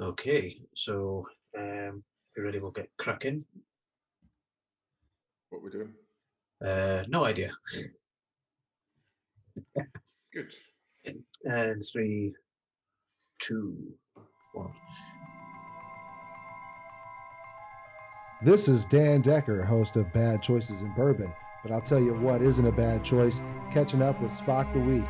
Okay, so um, if you're ready, we'll get cracking. What we're doing? Uh, no idea. Good. And three, two, one. This is Dan Decker, host of Bad Choices in Bourbon. But I'll tell you what isn't a bad choice catching up with Spock the Week.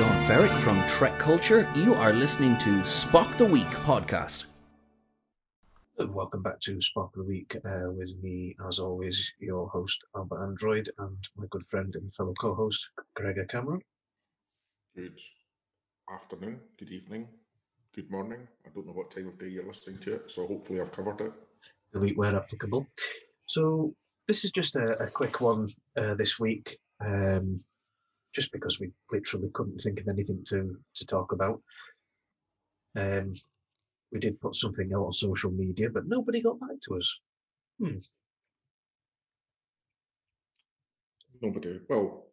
Sean Ferrick from Trek Culture. You are listening to Spock the Week podcast. Welcome back to Spock of the Week uh, with me, as always, your host, Albert Android, and my good friend and fellow co host, Gregor Cameron. Good afternoon, good evening, good morning. I don't know what time of day you're listening to it, so hopefully I've covered it. delete where applicable. So this is just a, a quick one uh, this week, um, just because we literally couldn't think of anything to to talk about. Um, we did put something out on social media, but nobody got back to us. Hmm. Nobody. Well,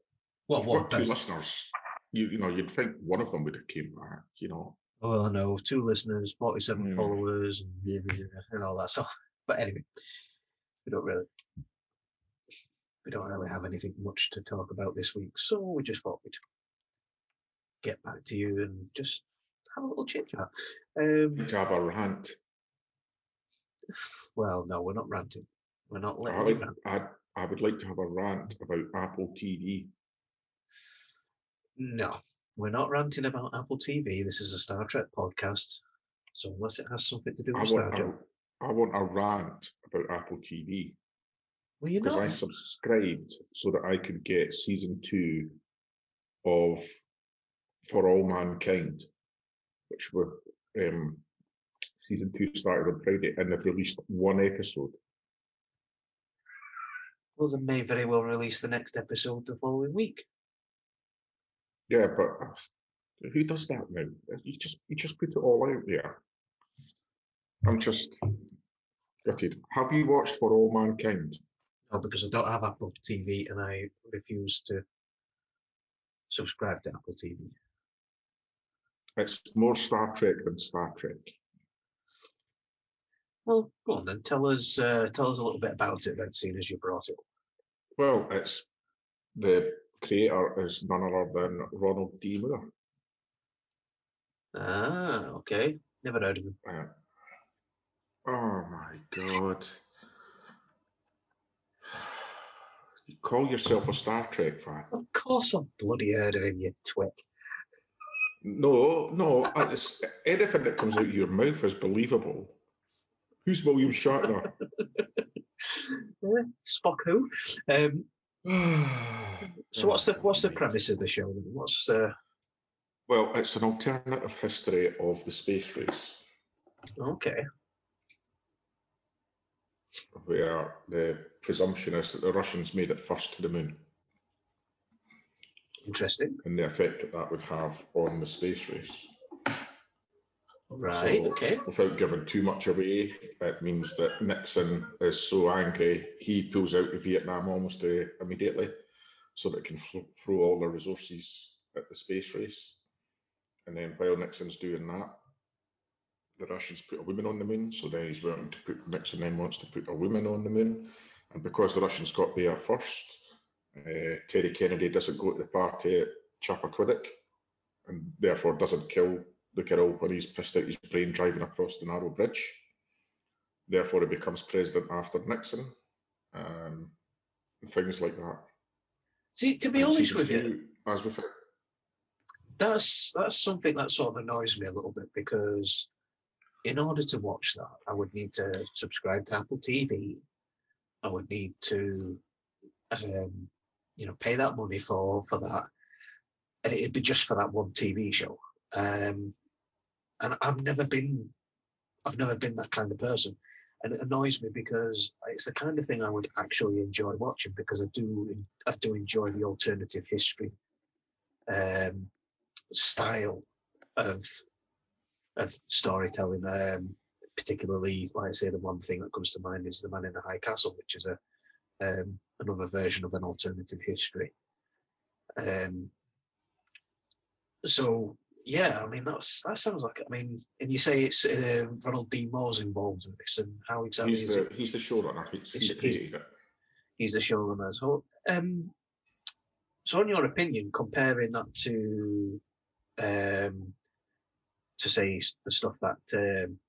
we've What? got two best- listeners. You, you know, you'd think one of them would have came back. You know, Well, I know two listeners, forty-seven Hmm. followers, and, and all that stuff. But anyway, we don't really we don't really have anything much to talk about this week, so we just thought we'd get back to you and just have a little chit chat. Um, to have a rant. well, no, we're not ranting. We're not I, letting you like, rant. I, I would like to have a rant about Apple TV. No, we're not ranting about Apple TV. This is a Star Trek podcast, so unless it has something to do I with Star want Trek, I want a rant about Apple TV well, you because I subscribed so that I could get season two of For All Mankind, which were um, season two started on Friday, and they've released one episode. well, they may very well release the next episode the following week. Yeah, but uh, who does that now? You just you just put it all out there. I'm just gutted. Have you watched For All Mankind? No, because I don't have Apple TV and I refuse to subscribe to Apple TV. It's more Star Trek than Star Trek. Well, go on then. Tell us, uh, tell us a little bit about it then, seeing as you brought it. Well, it's the creator is none other than Ronald D. Moore. Ah, okay. Never heard of him. Uh, oh my god. You call yourself a Star Trek fan? Of course, I've bloody heard of him, you twit. No, no. anything that comes out of your mouth is believable. Who's William Shatner? Yeah, Spock who? Um, so what's the what's the premise of the show? Then? What's uh, Well, it's an alternative history of the space race okay? Where the presumption is that the Russians made it first to the moon. Interesting. and the effect that that would have on the space race. Right. So, okay. Without giving too much away, it means that Nixon is so angry he pulls out of Vietnam almost uh, immediately, so that it can fl- throw all the resources at the space race. And then while Nixon's doing that, the Russians put a woman on the moon. So then he's wanting to put Nixon then wants to put a woman on the moon, and because the Russians got there first, uh, Teddy Kennedy doesn't go to the party at Chappaquiddick, and therefore doesn't kill the girl when he's pissed out his brain driving across the narrow bridge. Therefore, he becomes president after Nixon, um, and things like that. See, to be And honest with you, as with it, that's that's something that sort of annoys me a little bit because in order to watch that, I would need to subscribe to Apple TV. I would need to, um, you know, pay that money for for that, and it'd be just for that one TV show. Um, and I've never been, I've never been that kind of person, and it annoys me because it's the kind of thing I would actually enjoy watching because I do I do enjoy the alternative history. Um, style of of storytelling. Um, particularly, like I say, the one thing that comes to mind is the Man in the High Castle, which is a um, another version of an alternative history. Um, so yeah, I mean that's that sounds like I mean, and you say it's uh, Ronald D. Moore's involved in this, and how exactly he's is the it? he's the showrunner. He's, He's- he's he's- He's the showrunner. So, um, so in your opinion, comparing that to, um, to say the stuff that um,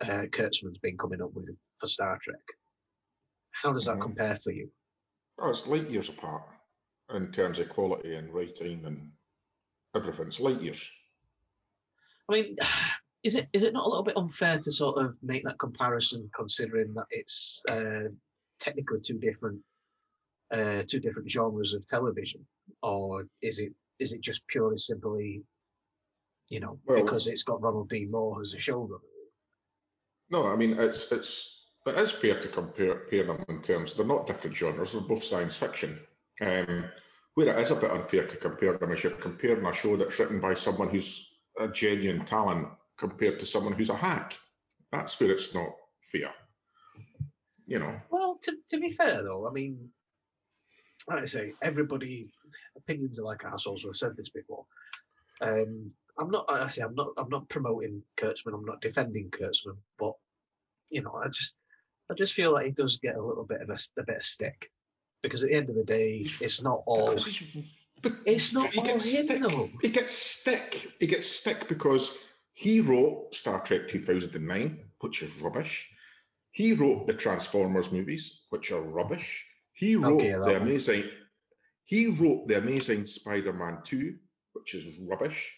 uh, Kurtzman's been coming up with for Star Trek, how does that Mhm. compare for you? Oh, it's light years apart in terms of quality and writing and everything. It's light years. I mean, is it is it not a little bit unfair to sort of make that comparison, considering that it's uh, technically two different uh, two different genres of television, or is it is it just purely simply, you know, Well- because it's got Ronald D. Moore as a showrunner? No, I mean it's it's it is fair to compare, compare them in terms they're not different genres. They're both science fiction. Um, where it is a bit unfair to compare them is you're comparing a show that's written by someone who's a genuine talent compared to someone who's a hack. That's where it's not fair. You know. Well, to, to be fair though, I mean, like I say, everybody's opinions are like assholes. We've said this before. Um, I'm not. I say I'm not. I'm not promoting Kurtzman. I'm not defending Kurtzman. But you know, I just, I just feel like he does get a little bit of a, a bit of stick because at the end of the day, it's not all. It's not he all gets him stick. though. He gets stick. He gets stick because he wrote Star Trek 2009, which is rubbish. He wrote the Transformers movies, which are rubbish. He wrote Okay, that the one. amazing. He wrote the Amazing Spider-Man 2, which is rubbish.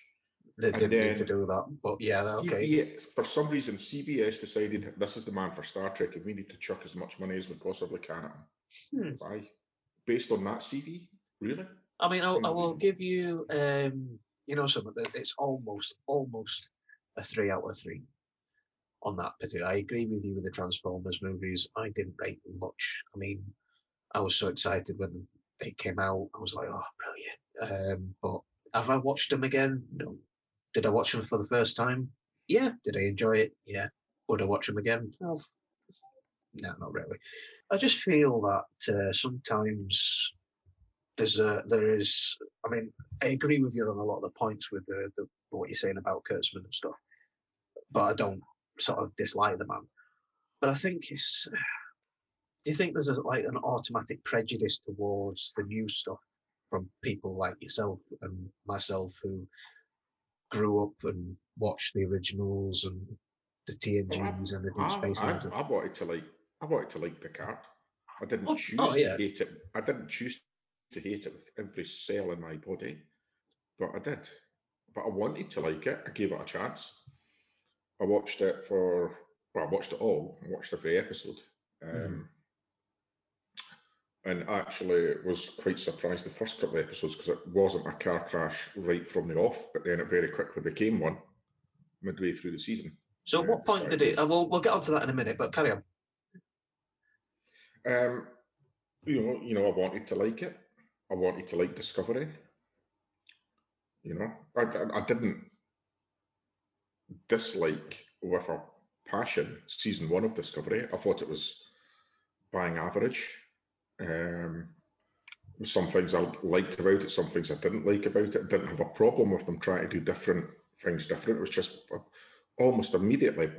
They didn't need to do that, but yeah, okay. CBS, for some reason, CBS decided this is the man for Star Trek, and we need to chuck as much money as we possibly can at him. Hmm. Why? Based on that CV, really? I mean, I'll, I will give you, um, you know, something that it's almost, almost a three out of three on that particular. I agree with you with the Transformers movies. I didn't rate them much. I mean, I was so excited when they came out. I was like, oh, brilliant. Um, but have I watched them again? No. Did I watch them for the first time? Yeah. Did I enjoy it? Yeah. Would I watch them again? No. No, not really. I just feel that uh, sometimes there's a there is. I mean, I agree with you on a lot of the points with the, the what you're saying about Kurtzman and stuff, but I don't sort of dislike the man. But I think it's. Do you think there's a, like an automatic prejudice towards the new stuff from people like yourself and myself who grew up and watched the originals and the TNGs and the Deep I, Space I, Nines? and- I wanted to like I wanted to like Picard. I didn't Oh, choose oh, yeah. to hate it. I didn't choose to hate it with every cell in my body, but I did. But I wanted to like it. I gave it a chance. I watched it for well, I watched it all. I watched every episode. Um, Mhm. And actually was quite surprised the first couple of episodes because it wasn't a car crash right from the off, but then it very quickly became one midway through the season. So, at what point did it? Uh, we'll we'll get onto that in a minute, but carry on. Um, you know, you know, I wanted to like it. I wanted to like Discovery. You know, I, I, I didn't dislike with a passion season one of Discovery. I thought it was bang average. Um, some things I liked about it, some things I didn't like about it. I didn't have a problem with them trying to do different things different. It was just almost immediately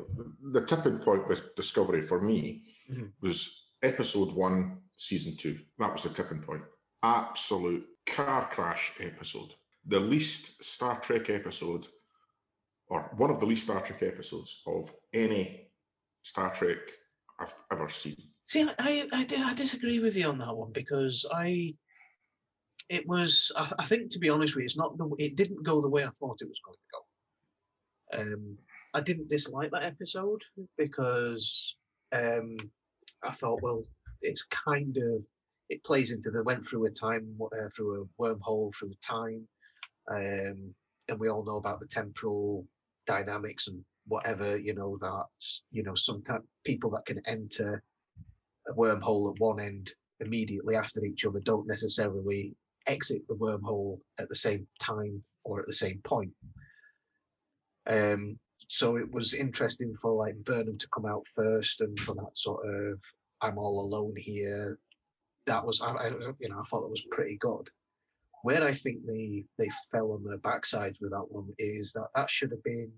the tipping point with Discovery for me Mhm. was episode one, season two. That was the tipping point. Absolute car crash episode. The least Star Trek episode, or one of the least Star Trek episodes of any Star Trek I've ever seen. See, I, I, I, disagree with you on that one because I, it was, I, I think to be honest with you, it's not the, it didn't go the way I thought it was going to go. Um, I didn't dislike that episode because um, I thought, well, it's kind of, it plays into the went through a time, uh, through a wormhole, through time, um, and we all know about the temporal dynamics and whatever, you know, that, you know, sometimes people that can enter a wormhole at one end immediately after each other don't necessarily exit the wormhole at the same time or at the same point. Um, so it was interesting for like Burnham to come out first and for that sort of I'm all alone here. That was I, I you know I thought that was pretty good. Where I think they they fell on their backsides with that one is that that should have been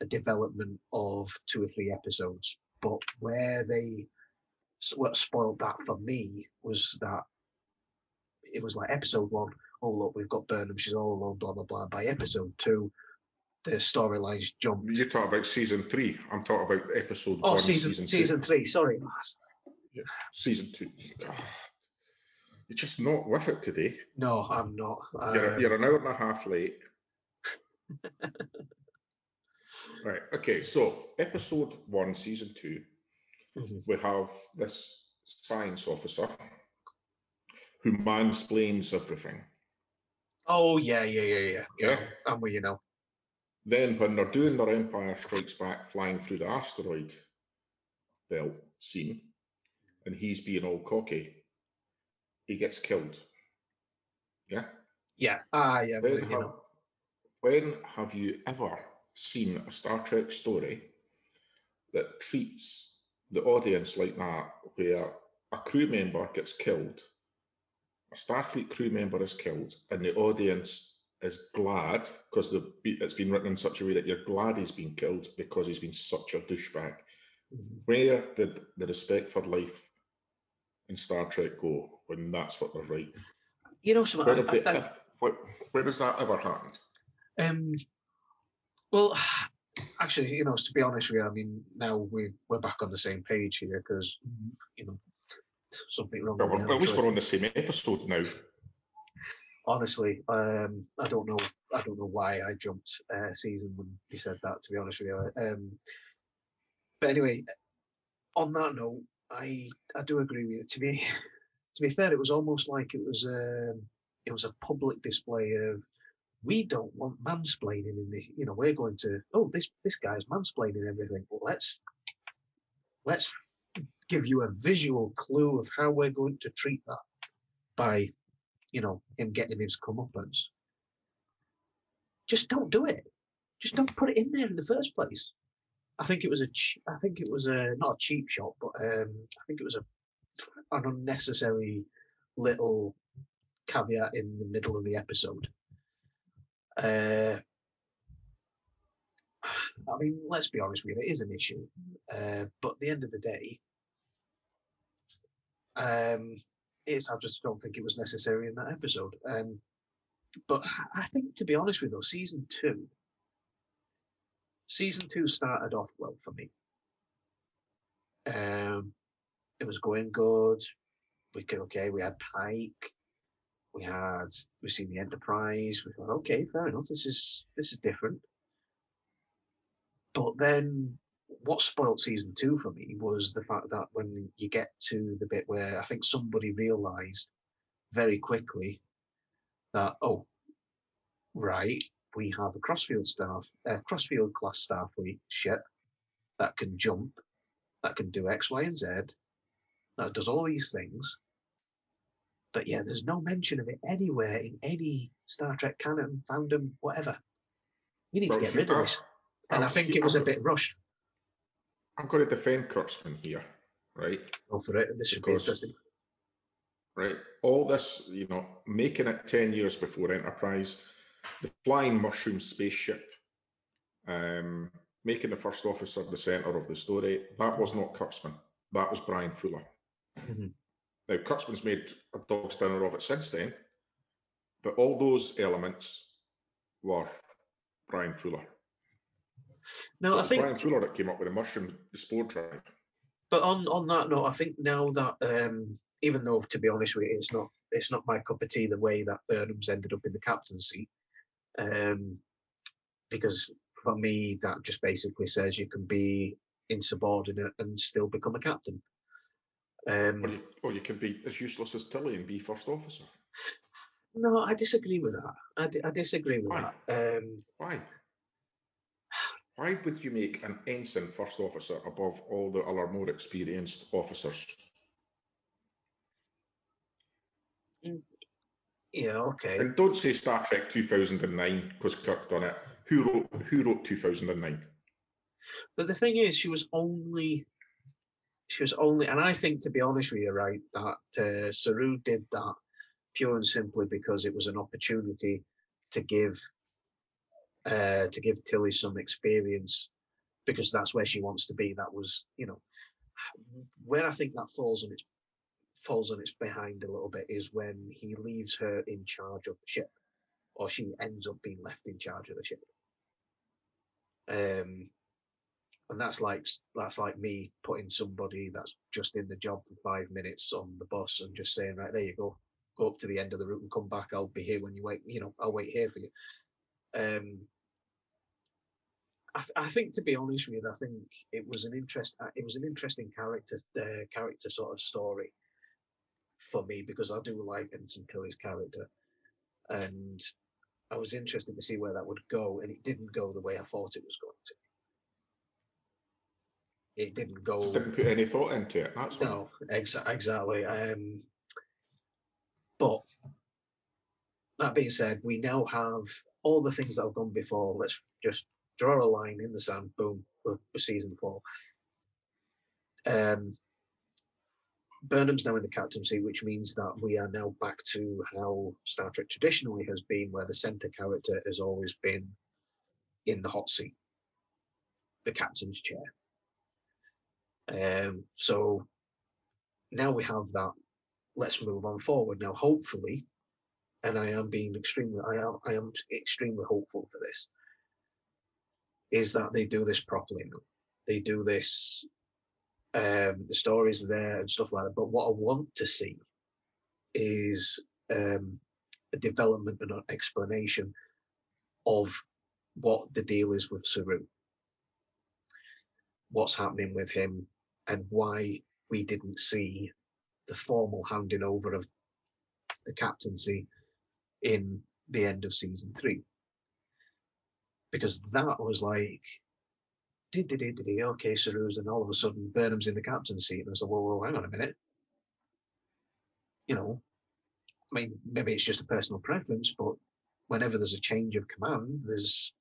a development of two or three episodes, but where they s- what spoiled that for me was that it was like episode one, oh look, we've got Burnham, she's all alone, blah blah blah. By episode two, the storylines jumped. You're talking about season three. I'm talking about episode Oh, one, season season, season three. Sorry, Season two. You're just not with it today. no, I'm not. You're, Um, you're an hour and a half late. right. Okay. So, episode one, season two, mhm. we have this science officer who mansplains everything. Oh yeah, yeah, yeah, yeah. yeah. I'm with you now. Then, when they're doing their Empire Strikes Back flying through the asteroid belt scene, and he's being all cocky, he gets killed. Yeah. Yeah. Ah, yeah. When you have, now. when have you ever seen a Star Trek story that treats the audience like that, where a crew member gets killed, a Starfleet crew member is killed, and the audience is glad because it's been written in such a way that you're glad he's been killed because he's been such a douchebag. Mhm. Where did the respect for life in Star Trek go when that's what they're writing? You know, something. Where, I, they, I, I, where, where has that ever happened? Um, well, actually, you know, to be honest with you, I mean, now we we're back on the same page here because you know something wrong. Well, we're- at least we're on the same episode now. Honestly, um, I don't know. I don't know why I jumped uh, season when you said that. To be honest with you, um, but anyway, on that note, I I do agree with you. To be to be fair, it was almost like it was um, it was a public display of we don't want mansplaining in this. You know, we're going to oh this this guy's mansplaining everything. Well, let's let's give you a visual clue of how we're going to treat that by you know him getting his comeuppance. Just don't do it. Just don't put it in there in the first place. I think it was a I think it was a not a cheap shot, but um, I think it was a an unnecessary little caveat in the middle of the episode. Uh, I mean, let's be honest with you, it is an issue. Uh, but at the end of the day, um, it's, I just don't think it was necessary in that episode. Um, but I think, to be honest with you, season two, season two started off well for me. Um, it was going good. We could okay. We had Pike. We had we've seen the Enterprise. We thought, okay, fair enough. This is this is different. But then, what spoiled season two for me was the fact that when you get to the bit where I think somebody realised very quickly that oh, right, we have a crossfield staff, a crossfield class Starfleet ship that can jump, that can do X, Y, and Z, that does all these things. But yeah, there's no mention of it anywhere in any Star Trek canon, fandom, whatever. We need Well, to get rid of this. And I I'm- think it was I'm a bit rushed. I'm going to defend Kurtzman here, right? Go for it. This should be interesting. right? All this, you know, making it 10 years before Enterprise, the flying mushroom spaceship, um, making the first officer the centre of the story, that was not Kurtzman. That was Brian Fuller. Mhm. Now, Kurtzman's made a dog's dinner of it since then, but all those elements were Brian Fuller. No, So I think Brian Fuller that came up with the mushroom spore drive. But on on that note, I think now that um, even though to be honest with you, it's not it's not my cup of tea the way that Burnham's ended up in the captain's seat, um, because for me that just basically says you can be insubordinate and still become a captain. Or Um, you, or you can be as useless as Tilly and be first officer. no, I disagree with that. I, I disagree with Why? that. Um, Why? Why would you make an ensign first officer above all the other more experienced officers? yeah, okay. And don't say Star Trek 2009 because Kirk done it. Who wrote Who wrote 2009? But the thing is, she was only, she was only, and I think to be honest with you, right, that uh, Saru did that pure and simply because it was an opportunity to give, uh, to give Tilly some experience, because that's where she wants to be. That was, you know, where I think that falls on its falls on its behind a little bit is when he leaves her in charge of the ship, or she ends up being left in charge of the ship. Um, and that's like that's like me putting somebody that's just in the job for five minutes on the bus and just saying, right, there you go, go up to the end of the route and come back. I'll be here when you wait. You know, I'll wait here for you. Um, I, th- I think, to be honest with you, I think it was an interest. uh, It was an interesting character, uh, character sort of story for me because I do like Ensign Tilly's character, and I was interested to see where that would go, and it didn't go the way I thought it was going to. It didn't go. Just didn't put any thought into it. That's. No, exa- exactly. Um, but that being said, we now have all the things that have gone before. Let's just draw a line in the sand. Boom, for, season four. Um, Burnham's now in the captaincy, which means that we are now back to how Star Trek traditionally has been, where the center character has always been in the hot seat, the captain's chair. Um, so now we have that. Let's move on forward. Now, hopefully, and I am being extremely, I am, I am extremely hopeful for this, is that they do this properly now. They do this, um, the stories there and stuff like that. But what I want to see is um, a development and an explanation of what the deal is with Saru, what's happening with him, and why we didn't see the formal handing over of the captaincy in the end of season three. Because that was like, did did did did okay, Saru's, and all of a sudden Burnham's in the captain's seat, and I like, whoa, whoa, hang on a minute. You know, I mean, maybe it's just a personal preference, but whenever there's a change of command, there's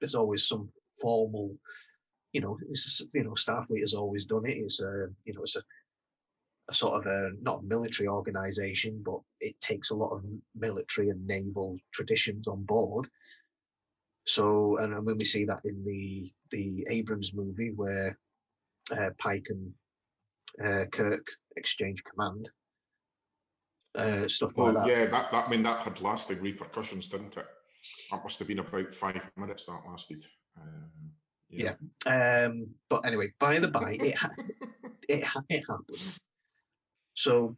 there's always some formal, you know, it's you know, Starfleet has always done it. It's a you know, it's a a sort of a not a military organization, but it takes a lot of military and naval traditions on board. So, and when we see that in the the Abrams movie where uh, Pike and uh, Kirk exchange command, uh, stuff Oh like that. yeah, that, that I mean that had lasting repercussions, didn't it? That must have been about five minutes that lasted. Um, Yeah. Um, but anyway, by the by, it ha- it, ha- it happened. So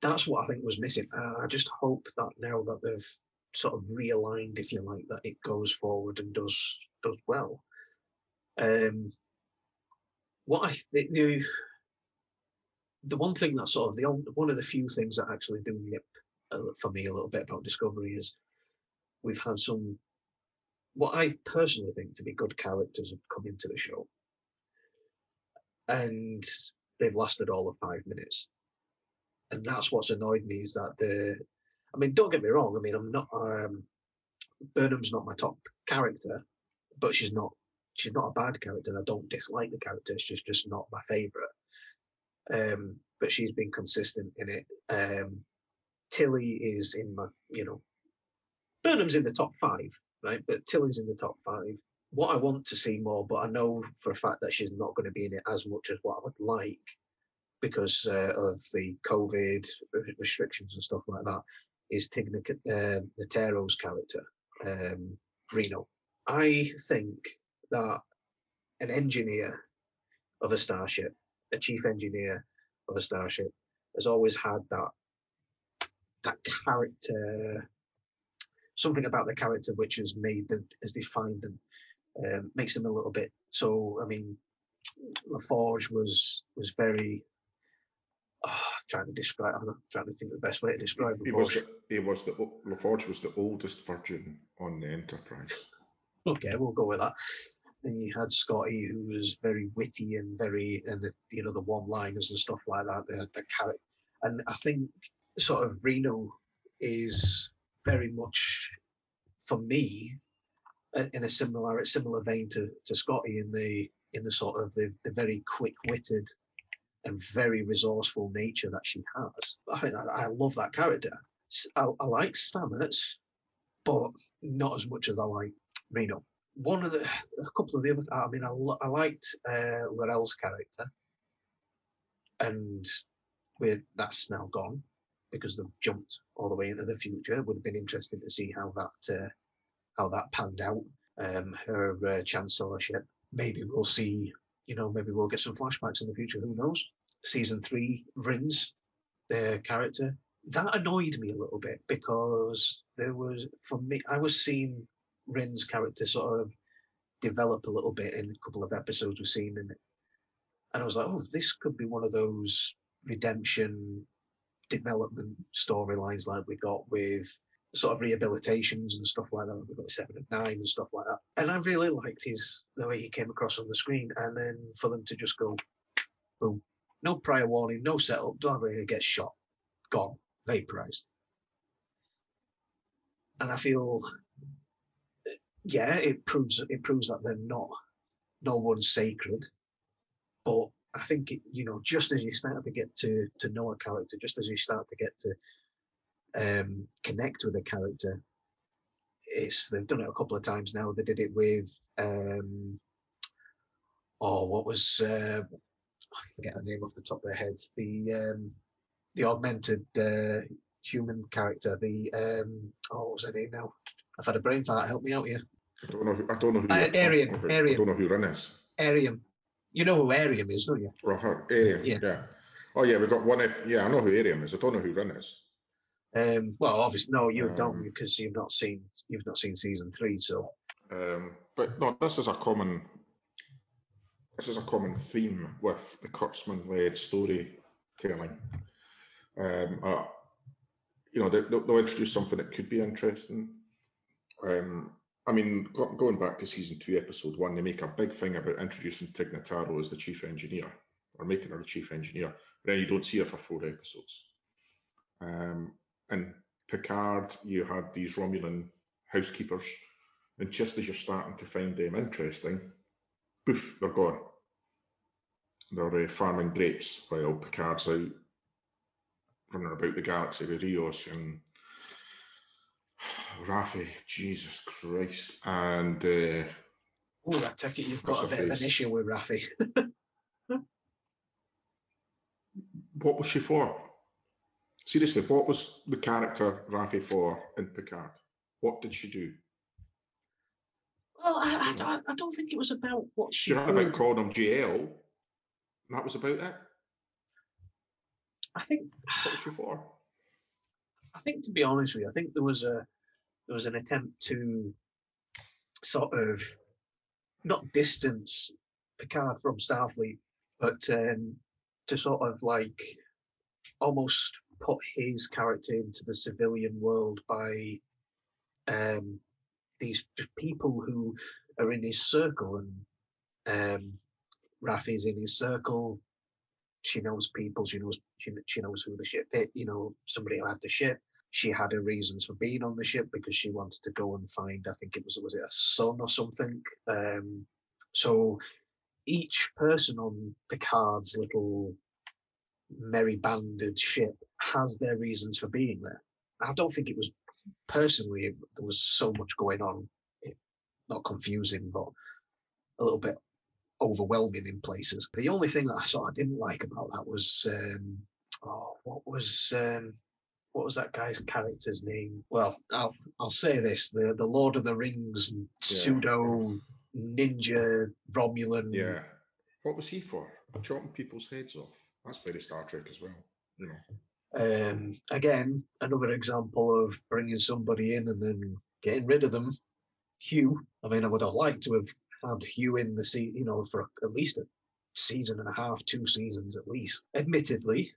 that's what I think was missing. Uh, I just hope that now that they've sort of realigned, if you like, that it goes forward and does does well. Um, what I the, the the one thing that sort of the on- one of the few things that actually do nip uh, for me a little bit about Discovery is we've had some what I personally think to be good characters have come into the show, and they've lasted all of five minutes. and that's what's annoyed me is that the. I mean, don't get me wrong. I mean, I'm not. Um, Burnham's not my top character, but she's not. She's not a bad character. I don't dislike the character. She's just not my favourite. Um, but she's been consistent in it. Um, Tilly is in my, you know, Burnham's in the top five, right? But Tilly's in the top five. What I want to see more, but I know for a fact that she's not going to be in it as much as what I would like because uh, of the COVID restrictions and stuff like that, is Tig uh, Notaro's character, um, Reno. I think that an engineer of a starship, a chief engineer of a starship, has always had that that character, something about the character which has made them, has defined them, um, makes them a little bit. So I mean, LaForge was was very. Oh, trying to describe. I'm trying to think of the best way to describe. He was he was the LaForge was the oldest virgin on the Enterprise. Okay, we'll go with that. Then you had Scotty, who was very witty and very, and the you know the one-liners and stuff like that. The, the character, and I think sort of Reno is very much for me in a similar similar vein to, to Scotty in the in the sort of the, the very quick-witted and very resourceful nature that she has. I I, love that character. I, I like Stamets, but not as much as I like Reno. One of the, a couple of the other, I mean, I, I liked uh, L'Rell's character, and we're, that's now gone because they've jumped all the way into the future. It would have been interesting to see how that uh, how that panned out. Um, her uh, chancellorship. Maybe we'll see. You know, maybe we'll get some flashbacks in the future. Who knows? Season three, Ryn's their character that annoyed me a little bit because there was for me I was seeing Ryn's character sort of develop a little bit in a couple of episodes we've seen in it. And I was like, oh, this could be one of those redemption development storylines like we got with sort of rehabilitations and stuff like that. We got seven and nine and stuff like that. And I really liked his the way he came across on the screen. And then for them to just go, boom, no prior warning, no setup, Darby gets shot, gone, vaporized. And I feel, yeah, it proves it proves that they're not, no one's sacred, but I think it, you know, just as you start to get to to know a character, just as you start to get to um, connect with a character, it's they've done it a couple of times now. They did it with um, oh, what was uh, I forget the name off the top of their heads. The um, the augmented uh, human character. The um, oh, what was her name now? I've had a brain fart. Help me out here. I don't know. Who, I don't know who. Uh, Airiam. Airiam. I don't know who Ryn is. Airiam. You know who Airiam is, don't you? Her, Airiam. Yeah. yeah. Oh yeah, we've got one. Yeah, I know who Airiam is. I don't know who Ryn is. Um, well, obviously, no, you um, don't because you've not seen you've not seen season three. So. Um, but no, this is a common. This is a common theme with the Kurtzman-led storytelling. Um, uh, you know, they'll, they'll, introduce something that could be interesting. Um, I mean, going back to season two, episode one, they make a big thing about introducing Tig Notaro as the chief engineer, or making her the chief engineer. But then you don't see her for four episodes. Um, in Picard, you had these Romulan housekeepers, and just as you're starting to find them interesting, poof, they're gone. They're uh, farming grapes while Picard's out running about the galaxy with Rios and Raffi, Jesus Christ, and uh, oh, I take it you've got a bit face? of an issue with Raffi. what was she for? Seriously, what was the character Raffi for in Picard? What did she do? Well, I, I, I don't think it was about what she. She ran about calling him JL. And that was about it. I think. What was she for? I think, to be honest with you, I think there was a there was an attempt to sort of not distance Picard from Starfleet, but um, to sort of like almost put his character into the civilian world by um, these people who are in his circle, and um, Raffi's in his circle, she knows people. She knows she, she knows who the ship. It, you know, somebody who had the ship. She had her reasons for being on the ship because she wanted to go and find. I think it was was it a son or something. Um, so each person on Picard's little merry banded ship has their reasons for being there. I don't think it was personally there was so much going on, not confusing, but a little bit overwhelming in places. The only thing that I sort of didn't like about that was um, oh, what was um, what was that guy's character's name? Well, I'll I'll say this: the the Lord of the Rings Yeah. pseudo ninja Romulan. Yeah. What was he for? Chopping people's heads off. That's very Star Trek as well. You know. Um, again, another example of bringing somebody in and then getting rid of them. Hugh. I mean, I would have liked to have had Hugh in the se- you know, for at least a season and a half, two seasons at least. Admittedly,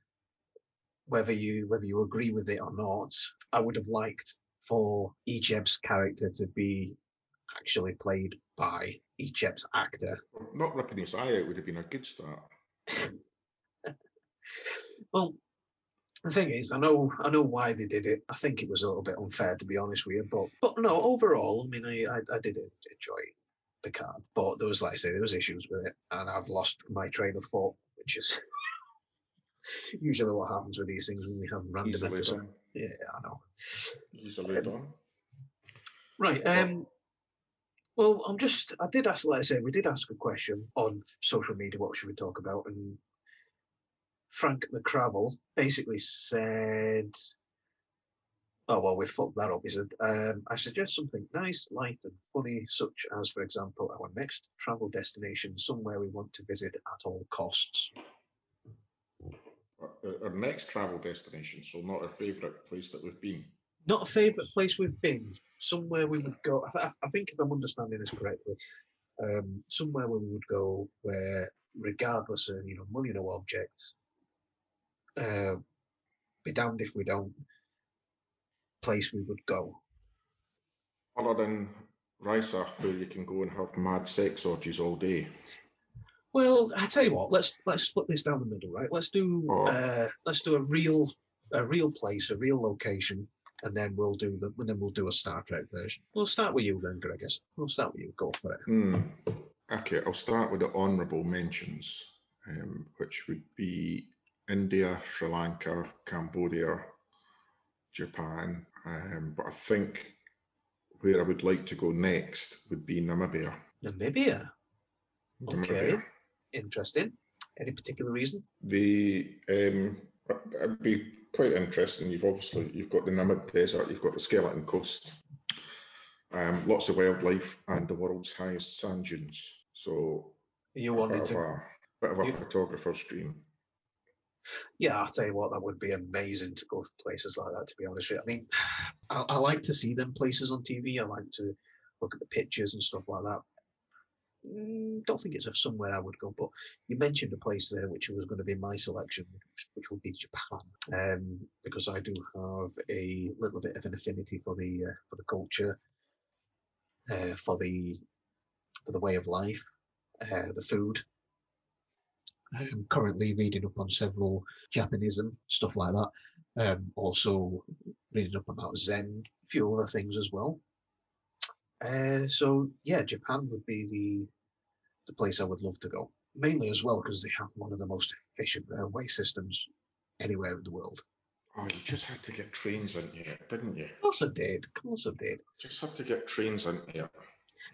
whether you whether you agree with it or not, I would have liked for Icheb's character to be actually played by Icheb's actor. Not ripping his eye out would have been a good start. Well, the thing is, I know I know why they did it. I think it was a little bit unfair to be honest with you, but but no, overall, I mean, I I, I did enjoy Picard, but there was like I say, there was issues with it, and I've lost my train of thought, which is usually what happens with these things when we have random Easily episodes. Yeah, I know. Easily Um. Right. Um. Well, I'm just. I did ask. Like I say, we did ask a question on social media. What should we talk about? And Frank McCravel basically said, "Oh well, we fucked that up." He said, um, "I suggest something nice, light, and funny, such as, for example, our next travel destination, somewhere we want to visit at all costs." Our, our next travel destination, so not our favourite place that we've been. Not a favourite place we've been. Somewhere we would go. I, th- I think if I'm understanding this correctly, um, somewhere where we would go where, regardless of you know money no object, uh, be damned if we don't. Place we would go. Other than Risa, where you can go and have mad sex orgies all day. Well, I tell you what. Let's let's split this down the middle, right? Let's do Oh. uh, let's do a real a real place, a real location, and then we'll do the and then we'll do a Star Trek version. We'll start with you then, Gregors. We'll start with you. Go for it. Hmm. Okay, I'll start with the honourable mentions, um, which would be India, Sri Lanka, Cambodia, Japan. Um, but I think where I would like to go next would be Namibia. Namibia. Okay. Namibia. Interesting. Any particular reason? The um, it'd be quite interesting. You've obviously you've got the Namib Desert, you've got the Skeleton Coast, um, lots of wildlife, and the world's highest sand dunes. So You wanted bit to? a bit of a you- photographer's dream. Yeah, I'll tell you what, that would be amazing to go to places like that. To be honest with you, I mean, I, I like to see them places on TV. I like to look at the pictures and stuff like that. Mm, don't think it's somewhere I would go, but you mentioned a place there which was going to be my selection, which, which would be Japan, um, because I do have a little bit of an affinity for the uh, for the culture, uh, for the for the way of life, uh, the food. I'm currently reading up on several Japanism stuff like that. Um, also reading up about Zen, a few other things as well. Uh, so yeah, Japan would be the the place I would love to go. Mainly as well because they have one of the most efficient railway systems anywhere in the world. Oh, you just had to get trains in here, didn't you? Of course I did. Of course I did. Just had to get trains in here.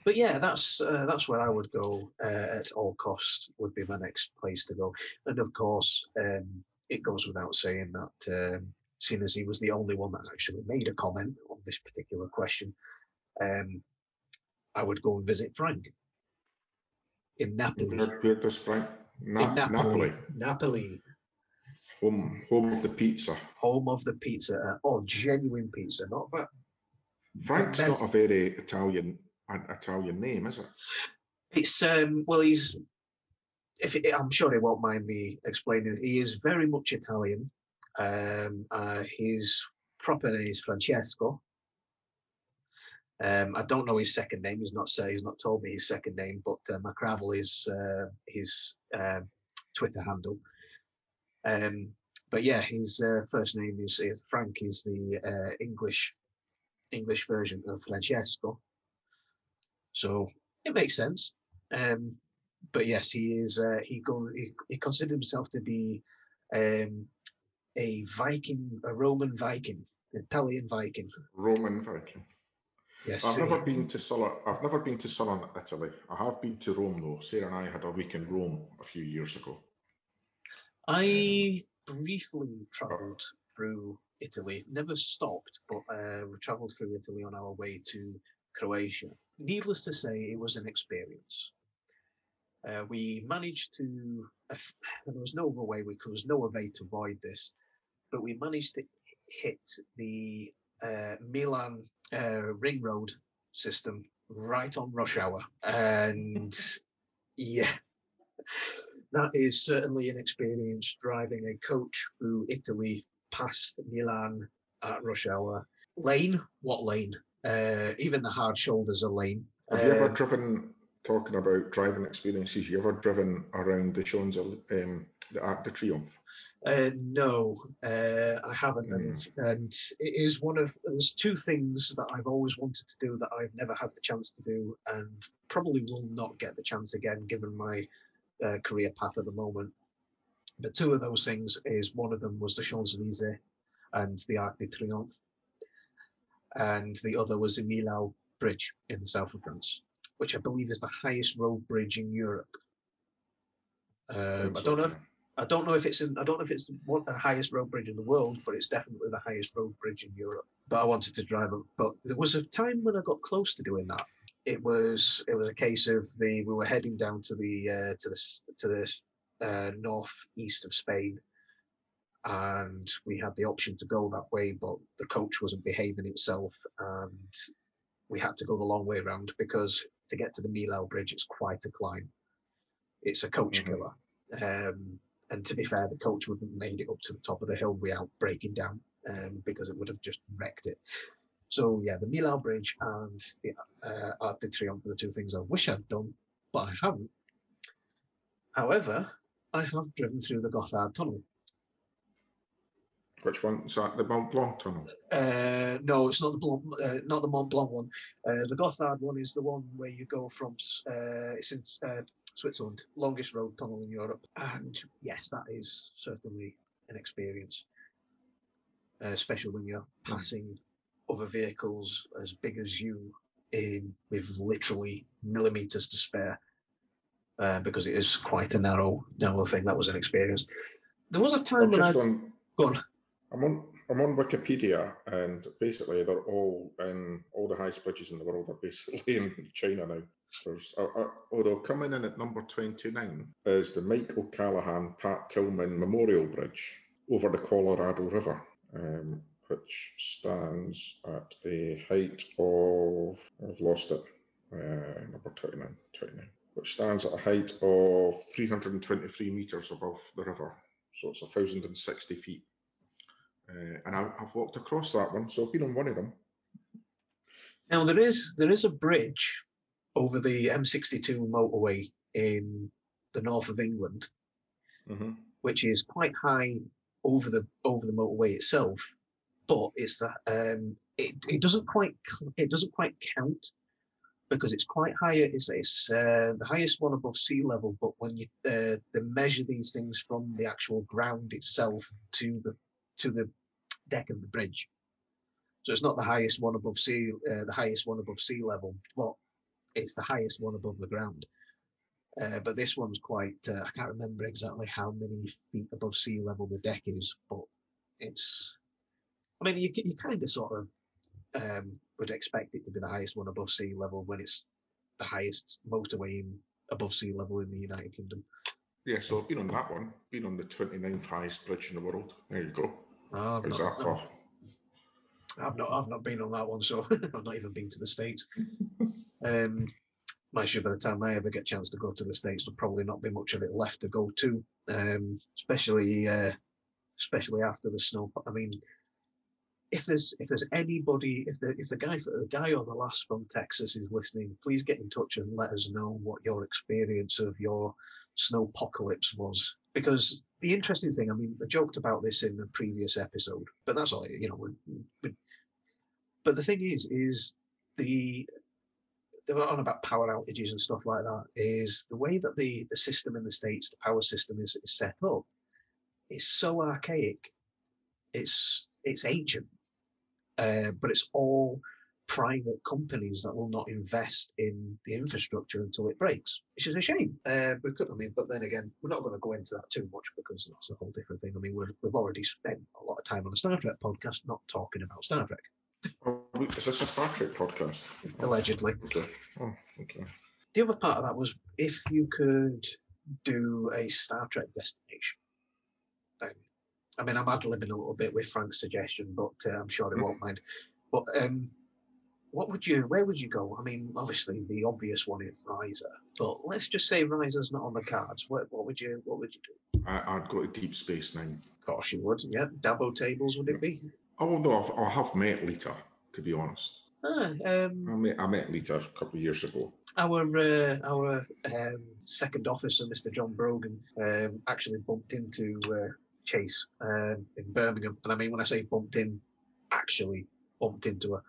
But yeah, that's uh, that's where I would go uh, at all costs. Would be my next place to go, and of course, um, it goes without saying that um, seeing as he was the only one that actually made a comment on this particular question, um, I would go and visit Frank in Napoli. Where, Frank? Na- in Napoli, Napoli, Napoli, home home of the pizza. home of the pizza. Uh, oh, genuine pizza, not that. Frank's not a very Italian an Italian name, is it? It's um, well, he's. If it, I'm sure he won't mind me explaining. He is very much Italian. Um, uh, his proper name is Francesco. Um, I don't know his second name. He's not say he's not told me his second name, but uh, McCravel is uh, his um Twitter handle. Um, but yeah, his uh, first name is, is Frank. Is the uh, English English version of Francesco. So it makes sense. Um, but yes, he is. Uh, he go. He, he considered himself to be um, a Viking, a Roman Viking, Italian Viking. Roman Viking. Yes, I've never been to Sullen. I've never been to Sullen, Italy. I have been to Rome though. Sarah and I had a week in Rome a few years ago. I briefly travelled through Italy. Never stopped, but uh, we travelled through Italy on our way to Croatia. Needless to say, it was an experience. Uh, we managed to. Uh, there was no other way. We, there was no other way to avoid this, but we managed to hit the uh, Milan uh, ring road system right on rush hour, and yeah, that is certainly an experience driving a coach through Italy past Milan at rush hour. Lane, what lane? Uh, even the hard shoulders are lane. Have you ever Um, driven? Talking about driving experiences, you ever driven around the Champs, um, the Arc de Triomphe? Uh, no, uh, I haven't, and, and it is one of there's two things that I've always wanted to do that I've never had the chance to do, and probably will not get the chance again given my uh, career path at the moment. But two of those things is one of them was the Champs Elysees and the Arc de Triomphe, and the other was the Millau Bridge in the south of France, which I believe is the highest road bridge in Europe. Um, I don't know. I don't know if it's in, I don't know if it's the highest road bridge in the world, but it's definitely the highest road bridge in Europe. But I wanted to drive it. But there was a time when I got close to doing that. It was it was a case of the we were heading down to the uh, to the to the uh, northeast of Spain, and we had the option to go that way, but the coach wasn't behaving itself, and we had to go the long way around because to get to the Millau Bridge, it's quite a climb. It's a coach Mhm. killer. Um, and to be fair, the coach wouldn't have made it up to the top of the hill without breaking down um, because it would have just wrecked it. So yeah, the Millau Bridge and the uh, Arc de Triomphe are the two things I wish I'd done, but I haven't. However, I have driven through the Gotthard Tunnel. Which one? Is that the Mont Blanc tunnel? Uh, no, it's not the Blanc, uh, not the Mont Blanc one. Uh, the Gotthard one is the one where you go from uh, it's in uh, Switzerland, longest road tunnel in Europe, and yes, that is certainly an experience, uh, especially when you're passing other vehicles as big as you in with literally millimeters to spare, uh, because it is quite a narrow, narrow thing. That was an experience. There was a time I'm when I just on. go on. I'm on. I'm on Wikipedia, and basically they're all in all the highest bridges in the world are basically in China now. There's, uh, uh, although coming in at number 29 is the Mike O'Callaghan Pat Tillman Memorial Bridge over the Colorado River, um, which stands at a height of I've lost it. Uh, number 29, 29, which stands at a height of 323 meters above the river. So it's 1,060 feet. Uh, and I, I've walked across that one, so I've been on one of them. Now there is there is a bridge over the M62 motorway in the north of England, hmm which is quite high over the over the motorway itself, but it's the um it, it doesn't quite it doesn't quite count because it's quite high. It's it's uh, the highest one above sea level, but when you uh, they measure these things from the actual ground itself to the to the deck of the bridge. So it's not the highest one above sea, uh, the highest one above sea level, but it's the highest one above the ground. Uh, but this one's quite, uh, I can't remember exactly how many feet above sea level the deck is, but it's, I mean, you, you kind of sort of um, would expect it to be the highest one above sea level when it's the highest motorway in, above sea level in the United Kingdom. Yeah, so been on that one. Been on the 29th highest bridge in the world. There you go. I've How's not? I've not, I've not been on that one, so I've not even been to the States. Um, I'm sure by the time I ever get a chance to go to the States, there'll probably not be much of it left to go to, um, especially, uh, especially after the snow. I mean, if there's if there's anybody, if the if the guy the guy on the last from Texas is listening, please get in touch and let us know what your experience of your snowpocalypse was. Because the interesting thing, I mean, I joked about this in a previous episode, but that's all, you know. we- we- But the thing is, is the they were on about power outages and stuff like that. Is the way that the the system in the states, the power system is, is set up, is so archaic. It's it's ancient, uh, but it's all private companies that will not invest in the infrastructure until it breaks, which is a shame. Uh, we could, I mean, but then again, we're not going to go into that too much because that's a whole different thing. I mean, we're, we've already spent a lot of time on the Star Trek podcast not talking about Star Trek, Oh, is this a Star Trek podcast? allegedly. Okay. Oh, okay. The other part of that was if you could do a Star Trek destination. Um, I mean, I'm ad libbing a little bit with Frank's suggestion, but uh, I'm sure he won't mind. But um, what would you? Where would you go? I mean, obviously the obvious one is Risa, but let's just say Risa's not on the cards. What, what would you? What would you do? I, I'd go to Deep Space Nine. Of course you would. Yeah, Dabo tables would it be? Oh, no, I've, I have met Leeta, to be honest. Ah, um, I met, I met Leeta a couple of years ago. our uh, our um, second officer, Mr. John Brogan, um, actually bumped into uh, Chase um, in Birmingham, and I mean when I say bumped in, actually bumped into her,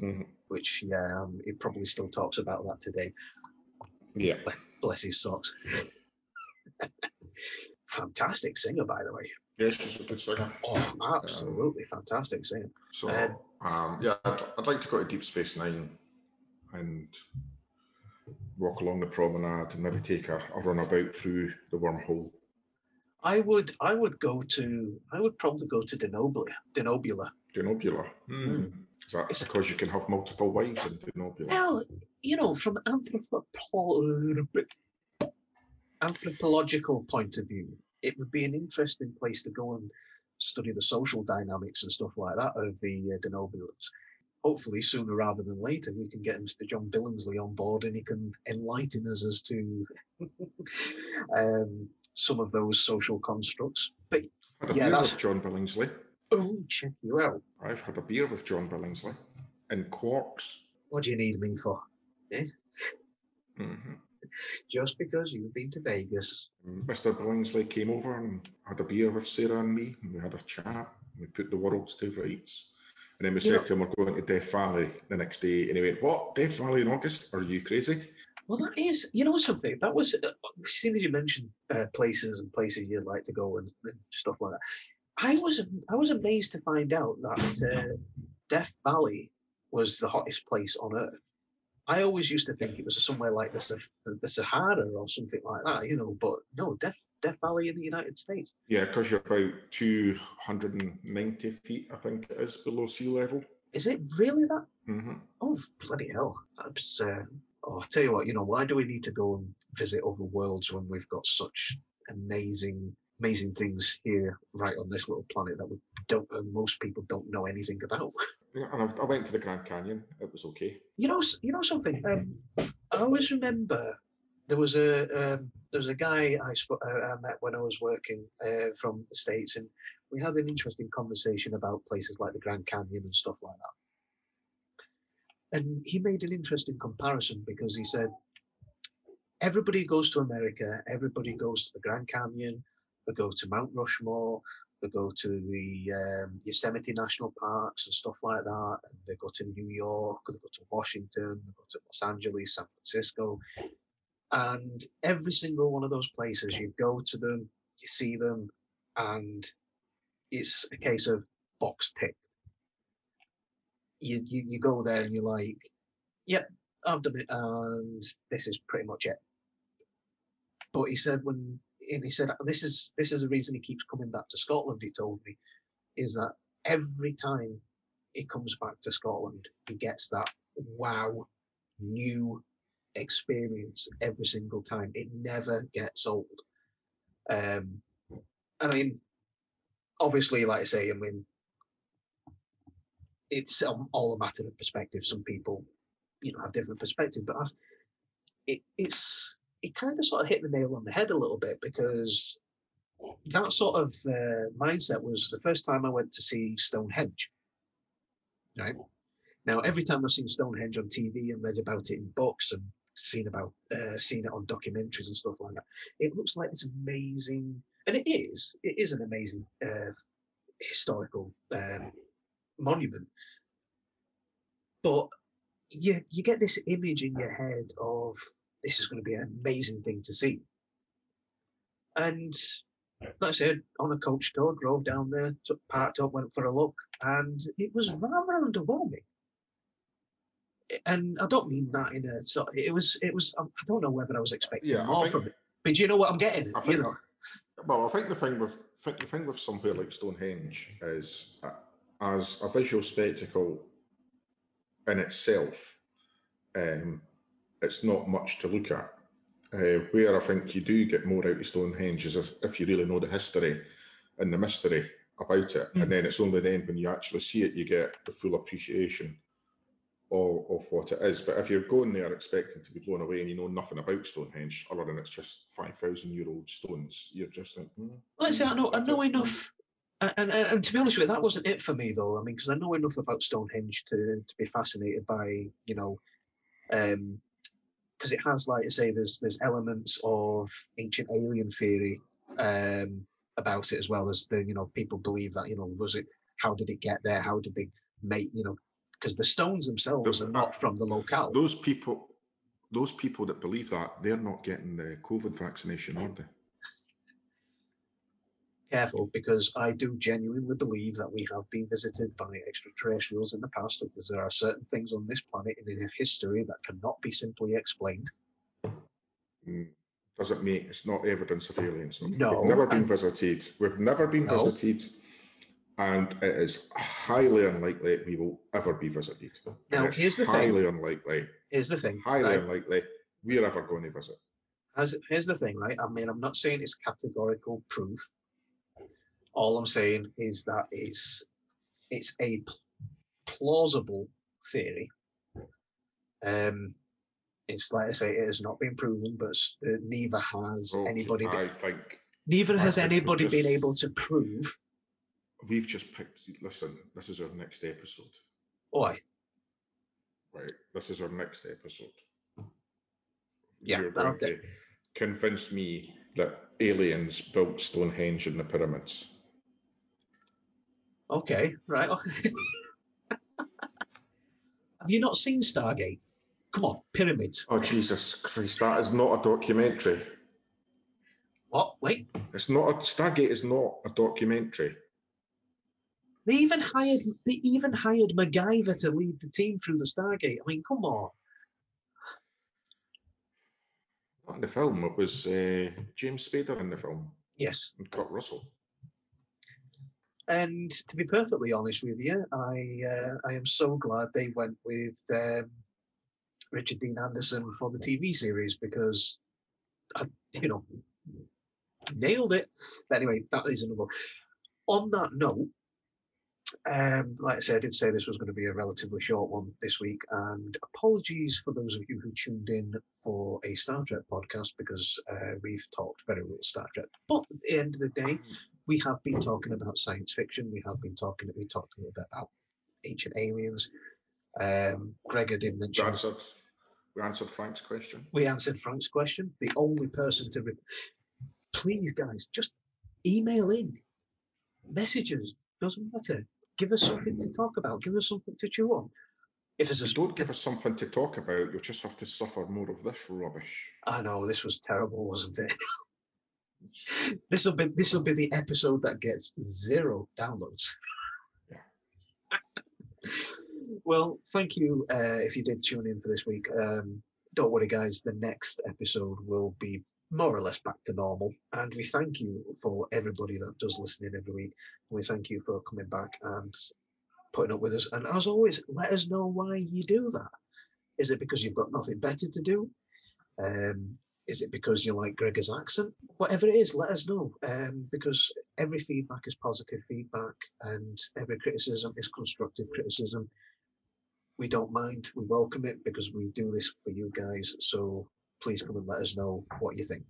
Mhm. which yeah, um, he probably still talks about that today. Yeah. Bless his socks. fantastic singer, by the way. Yeah, she's a good singer. Oh, absolutely fantastic singer. So, Um, um, yeah, I'd, I'd like to go to Deep Space Nine and walk along the promenade and maybe take a, a run about through the wormhole. I would I would go to I would probably go to Denobula. Denobula. Denobula. Hmm. Is that It's- because you can have multiple wives in Denobula? Well, you know, from anthropo- anthropological point of view, it would be an interesting place to go and study the social dynamics and stuff like that of the uh, Denobulans. Hopefully, sooner rather than later, we can get Mr. John Billingsley on board and he can enlighten us as to um, some of those social constructs. But had a yeah, beer that's- with John Billingsley. oh, check you out. I've had a beer with John Billingsley in Quarks. What do you need me for? hmm Just because you've been to Vegas? Mr. Billingsley came over and had a beer with Sarah and me, and we had a chat. We put the worlds to rights. And then we You said know- to him, We're going to Death Valley the next day. And he went, What? Death Valley in August? Are you crazy? Well, that is, you know, something that was uh, as soon as you mentioned uh, places and places you'd like to go and, and stuff like that. I was I was amazed to find out that uh, Death Valley was the hottest place on Earth. I always used to think it was somewhere like the, the, the Sahara or something like that, you know. But no, Death Death Valley in the United States. Yeah, because you're about 290 feet, I think it is, below sea level. Is it really that? hmm Oh bloody hell! That's, uh, oh, I'll tell you what. You know, why do we need to go and visit other worlds when we've got such amazing, amazing things here, right on this little planet that we don't, uh, most people don't know anything about. Yeah, and I, I went to the Grand Canyon. It was okay. You know, you know something. Um, I always remember there was a um, there was a guy I, sp- uh, I met when I was working uh, from the states, and we had an interesting conversation about places like the Grand Canyon and stuff like that. And he made an interesting comparison because he said everybody goes to America, everybody goes to the Grand Canyon, they go to Mount Rushmore, they go to the um, Yosemite National Parks and stuff like that, and they go to New York, they go to Washington, they go to Los Angeles, San Francisco, and every single one of those places, you go to them, you see them, and it's a case of box ticked. You you, you go there and you're like, yep, I've done it, and this is pretty much it. But he said when and he said this is this is the reason he keeps coming back to Scotland. He told me is that every time he comes back to Scotland, he gets that wow new experience every single time. It never gets old. Um, and I mean, obviously, like I say, I mean, it's all a matter of perspective. Some people, you know, have different perspectives, but I've, it, it's it kind of sort of hit the nail on the head a little bit because that sort of uh, mindset was the first time I went to see Stonehenge. Right now, every time I've seen Stonehenge on TV and read about it in books and seen about uh, seen it on documentaries and stuff like that. It looks like this amazing, and it is. It is an amazing uh, historical um, monument. But you you get this image in your head of this is going to be an amazing thing to see. And like I said, on a coach tour, drove down there, took parked up, went for a look, and it was rather underwhelming. And I don't mean that in a sort. It was. It was. I don't know whether I was expecting Yeah, more think- from it, but do you know what I'm getting? I think, you know, well, I think the thing with think the thing with somewhere like Stonehenge is uh, as a visual spectacle in itself, um, it's not much to look at. Uh, where I think you do get more out of Stonehenge is if, if you really know the history and the mystery about it, Mm. and then it's only then when you actually see it you get the full appreciation of, of what it is. But if you're going there expecting to be blown away and you know nothing about Stonehenge other than it's just five thousand year old stones, you're just like, hmm, like I say, I know. I know enough. And, and, and to be honest with you, that wasn't it for me though. I mean, because I know enough about Stonehenge to to be fascinated by you know, um, because it has like I say, there's there's elements of ancient alien theory um about it as well as the you know people believe that you know was it how did it get there how did they make you know because the stones themselves The- are not from the locale. Those people, those people that believe that, they're not getting the COVID vaccination, are they? Careful because I do genuinely believe that we have been visited by extraterrestrials in the past because there are certain things on this planet and in history that cannot be simply explained. Mm, Doesn't mean it's not evidence of aliens. No, We've never been and- visited. We've never been No. visited, and it is highly unlikely we will ever be visited. Now, here's the thing. highly unlikely, Here's the thing, highly right? unlikely we're ever going to visit. As, here's the thing, right? I mean, I'm not saying it's categorical proof. All I'm saying is that it's it's a pl- plausible theory. Um, it's like I say, it has not been proven, but uh, neither has anybody. I think neither I has think anybody been able to prove. we've just picked. Listen, this is our next episode, Why? right? This is our next episode. Yeah, You're going to convince me that aliens built Stonehenge and the pyramids. Okay, right. Have you not seen Stargate? Come on, pyramids. Oh Jesus Christ! That is not a documentary. What? Wait. It's not. A, Stargate is not a documentary. They even hired they even hired MacGyver to lead the team through the Stargate. I mean, come on. Not in the film. It was uh, James Spader in the film Yes. and Kurt Russell. And to be perfectly honest with you, I uh, I am so glad they went with um, Richard Dean Anderson for the TV series because, I, you know, nailed it. But anyway, that is another. On that note, um, like I said, I did say this was going to be a relatively short one this week, and apologies for those of you who tuned in for a Star Trek podcast because uh, we've talked very little Star Trek. But at the end of the day, we have been talking about science fiction. We have been talking. We talked a little bit about ancient aliens. Um, Gregor did We mention. answered, we answered Frank's question. We answered Frank's question. The only person to. Re- Please, guys, just email in, messages. Doesn't matter. Give us something to talk about. Give us something to chew on. If there's a If you don't give us something to talk about, you'll just have to suffer more of this rubbish. I know this was terrible, wasn't it? this will be this will be the episode that gets zero downloads. well, thank you uh, if you did tune in for this week. Um, don't worry, guys. The next episode will be more or less back to normal, and we thank you for everybody that does listen in every week. We thank you for coming back and putting up with us. And as always, let us know why you do that. Is it because you've got nothing better to do? Um, is it because you like Gregor's accent? Whatever it is, let us know. Um, because every feedback is positive feedback, and every criticism is constructive criticism. We don't mind. We welcome it because we do this for you guys. So please come and let us know what you think.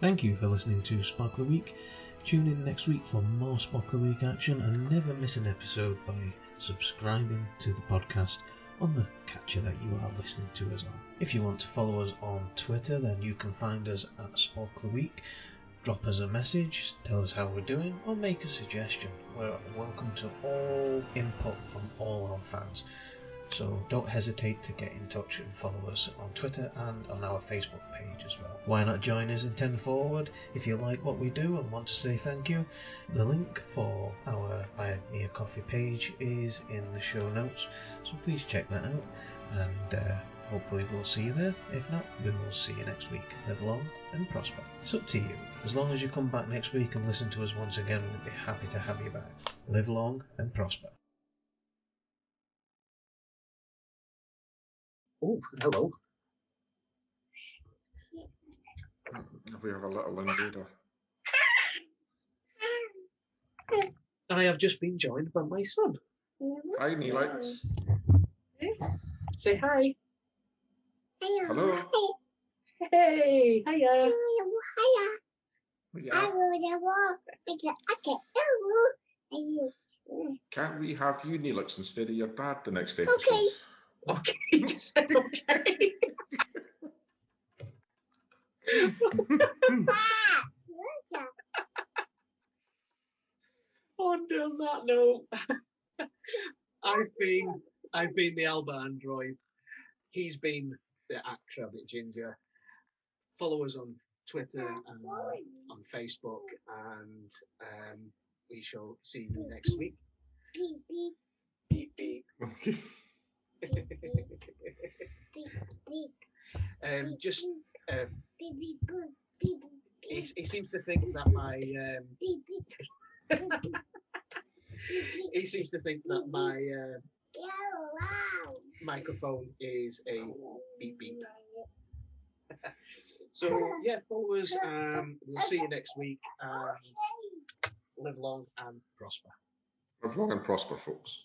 Thank you for listening to the Week. Tune in next week for more the Week action and never miss an episode by subscribing to the podcast on the catcher that you are listening to us on. If you want to follow us on Twitter, then you can find us at Spock the Week. Drop us a message, tell us how we're doing, or make a suggestion. We're welcome to all input from all our fans. So don't hesitate to get in touch and follow us on Twitter and on our Facebook page as well. Why not join us in 10 Forward if you like what we do and want to say thank you? The link for our Buy Me a Coffee page is in the show notes, so please check that out and uh, hopefully we'll see you there. If not, we will see you next week. Live long and prosper. It's up to you. As long as you come back next week and listen to us once again, we'd be happy to have you back. Live long and prosper. Oh, hello. Mm, we have a little invader. Uh. I have just been joined by my son. Hi, Neelix. Say hi. Hello. Hey, hiya. Hiya. I Yeah. Can't we have you, Neelix, instead of your dad the next episode? Okay. Okay, he just said okay. On that note, I've been I've been the Alba android. He's been the Act Rabbit Ginger. Follow us on Twitter and on Facebook, and um, we shall see you next week. Beep beep. Beep beep. um, just um, he, he seems to think that my um, he seems to think that my uh, microphone is a beep beep. So yeah, follow us. Um, we'll see you next week and live long and prosper. Live long and prosper, folks.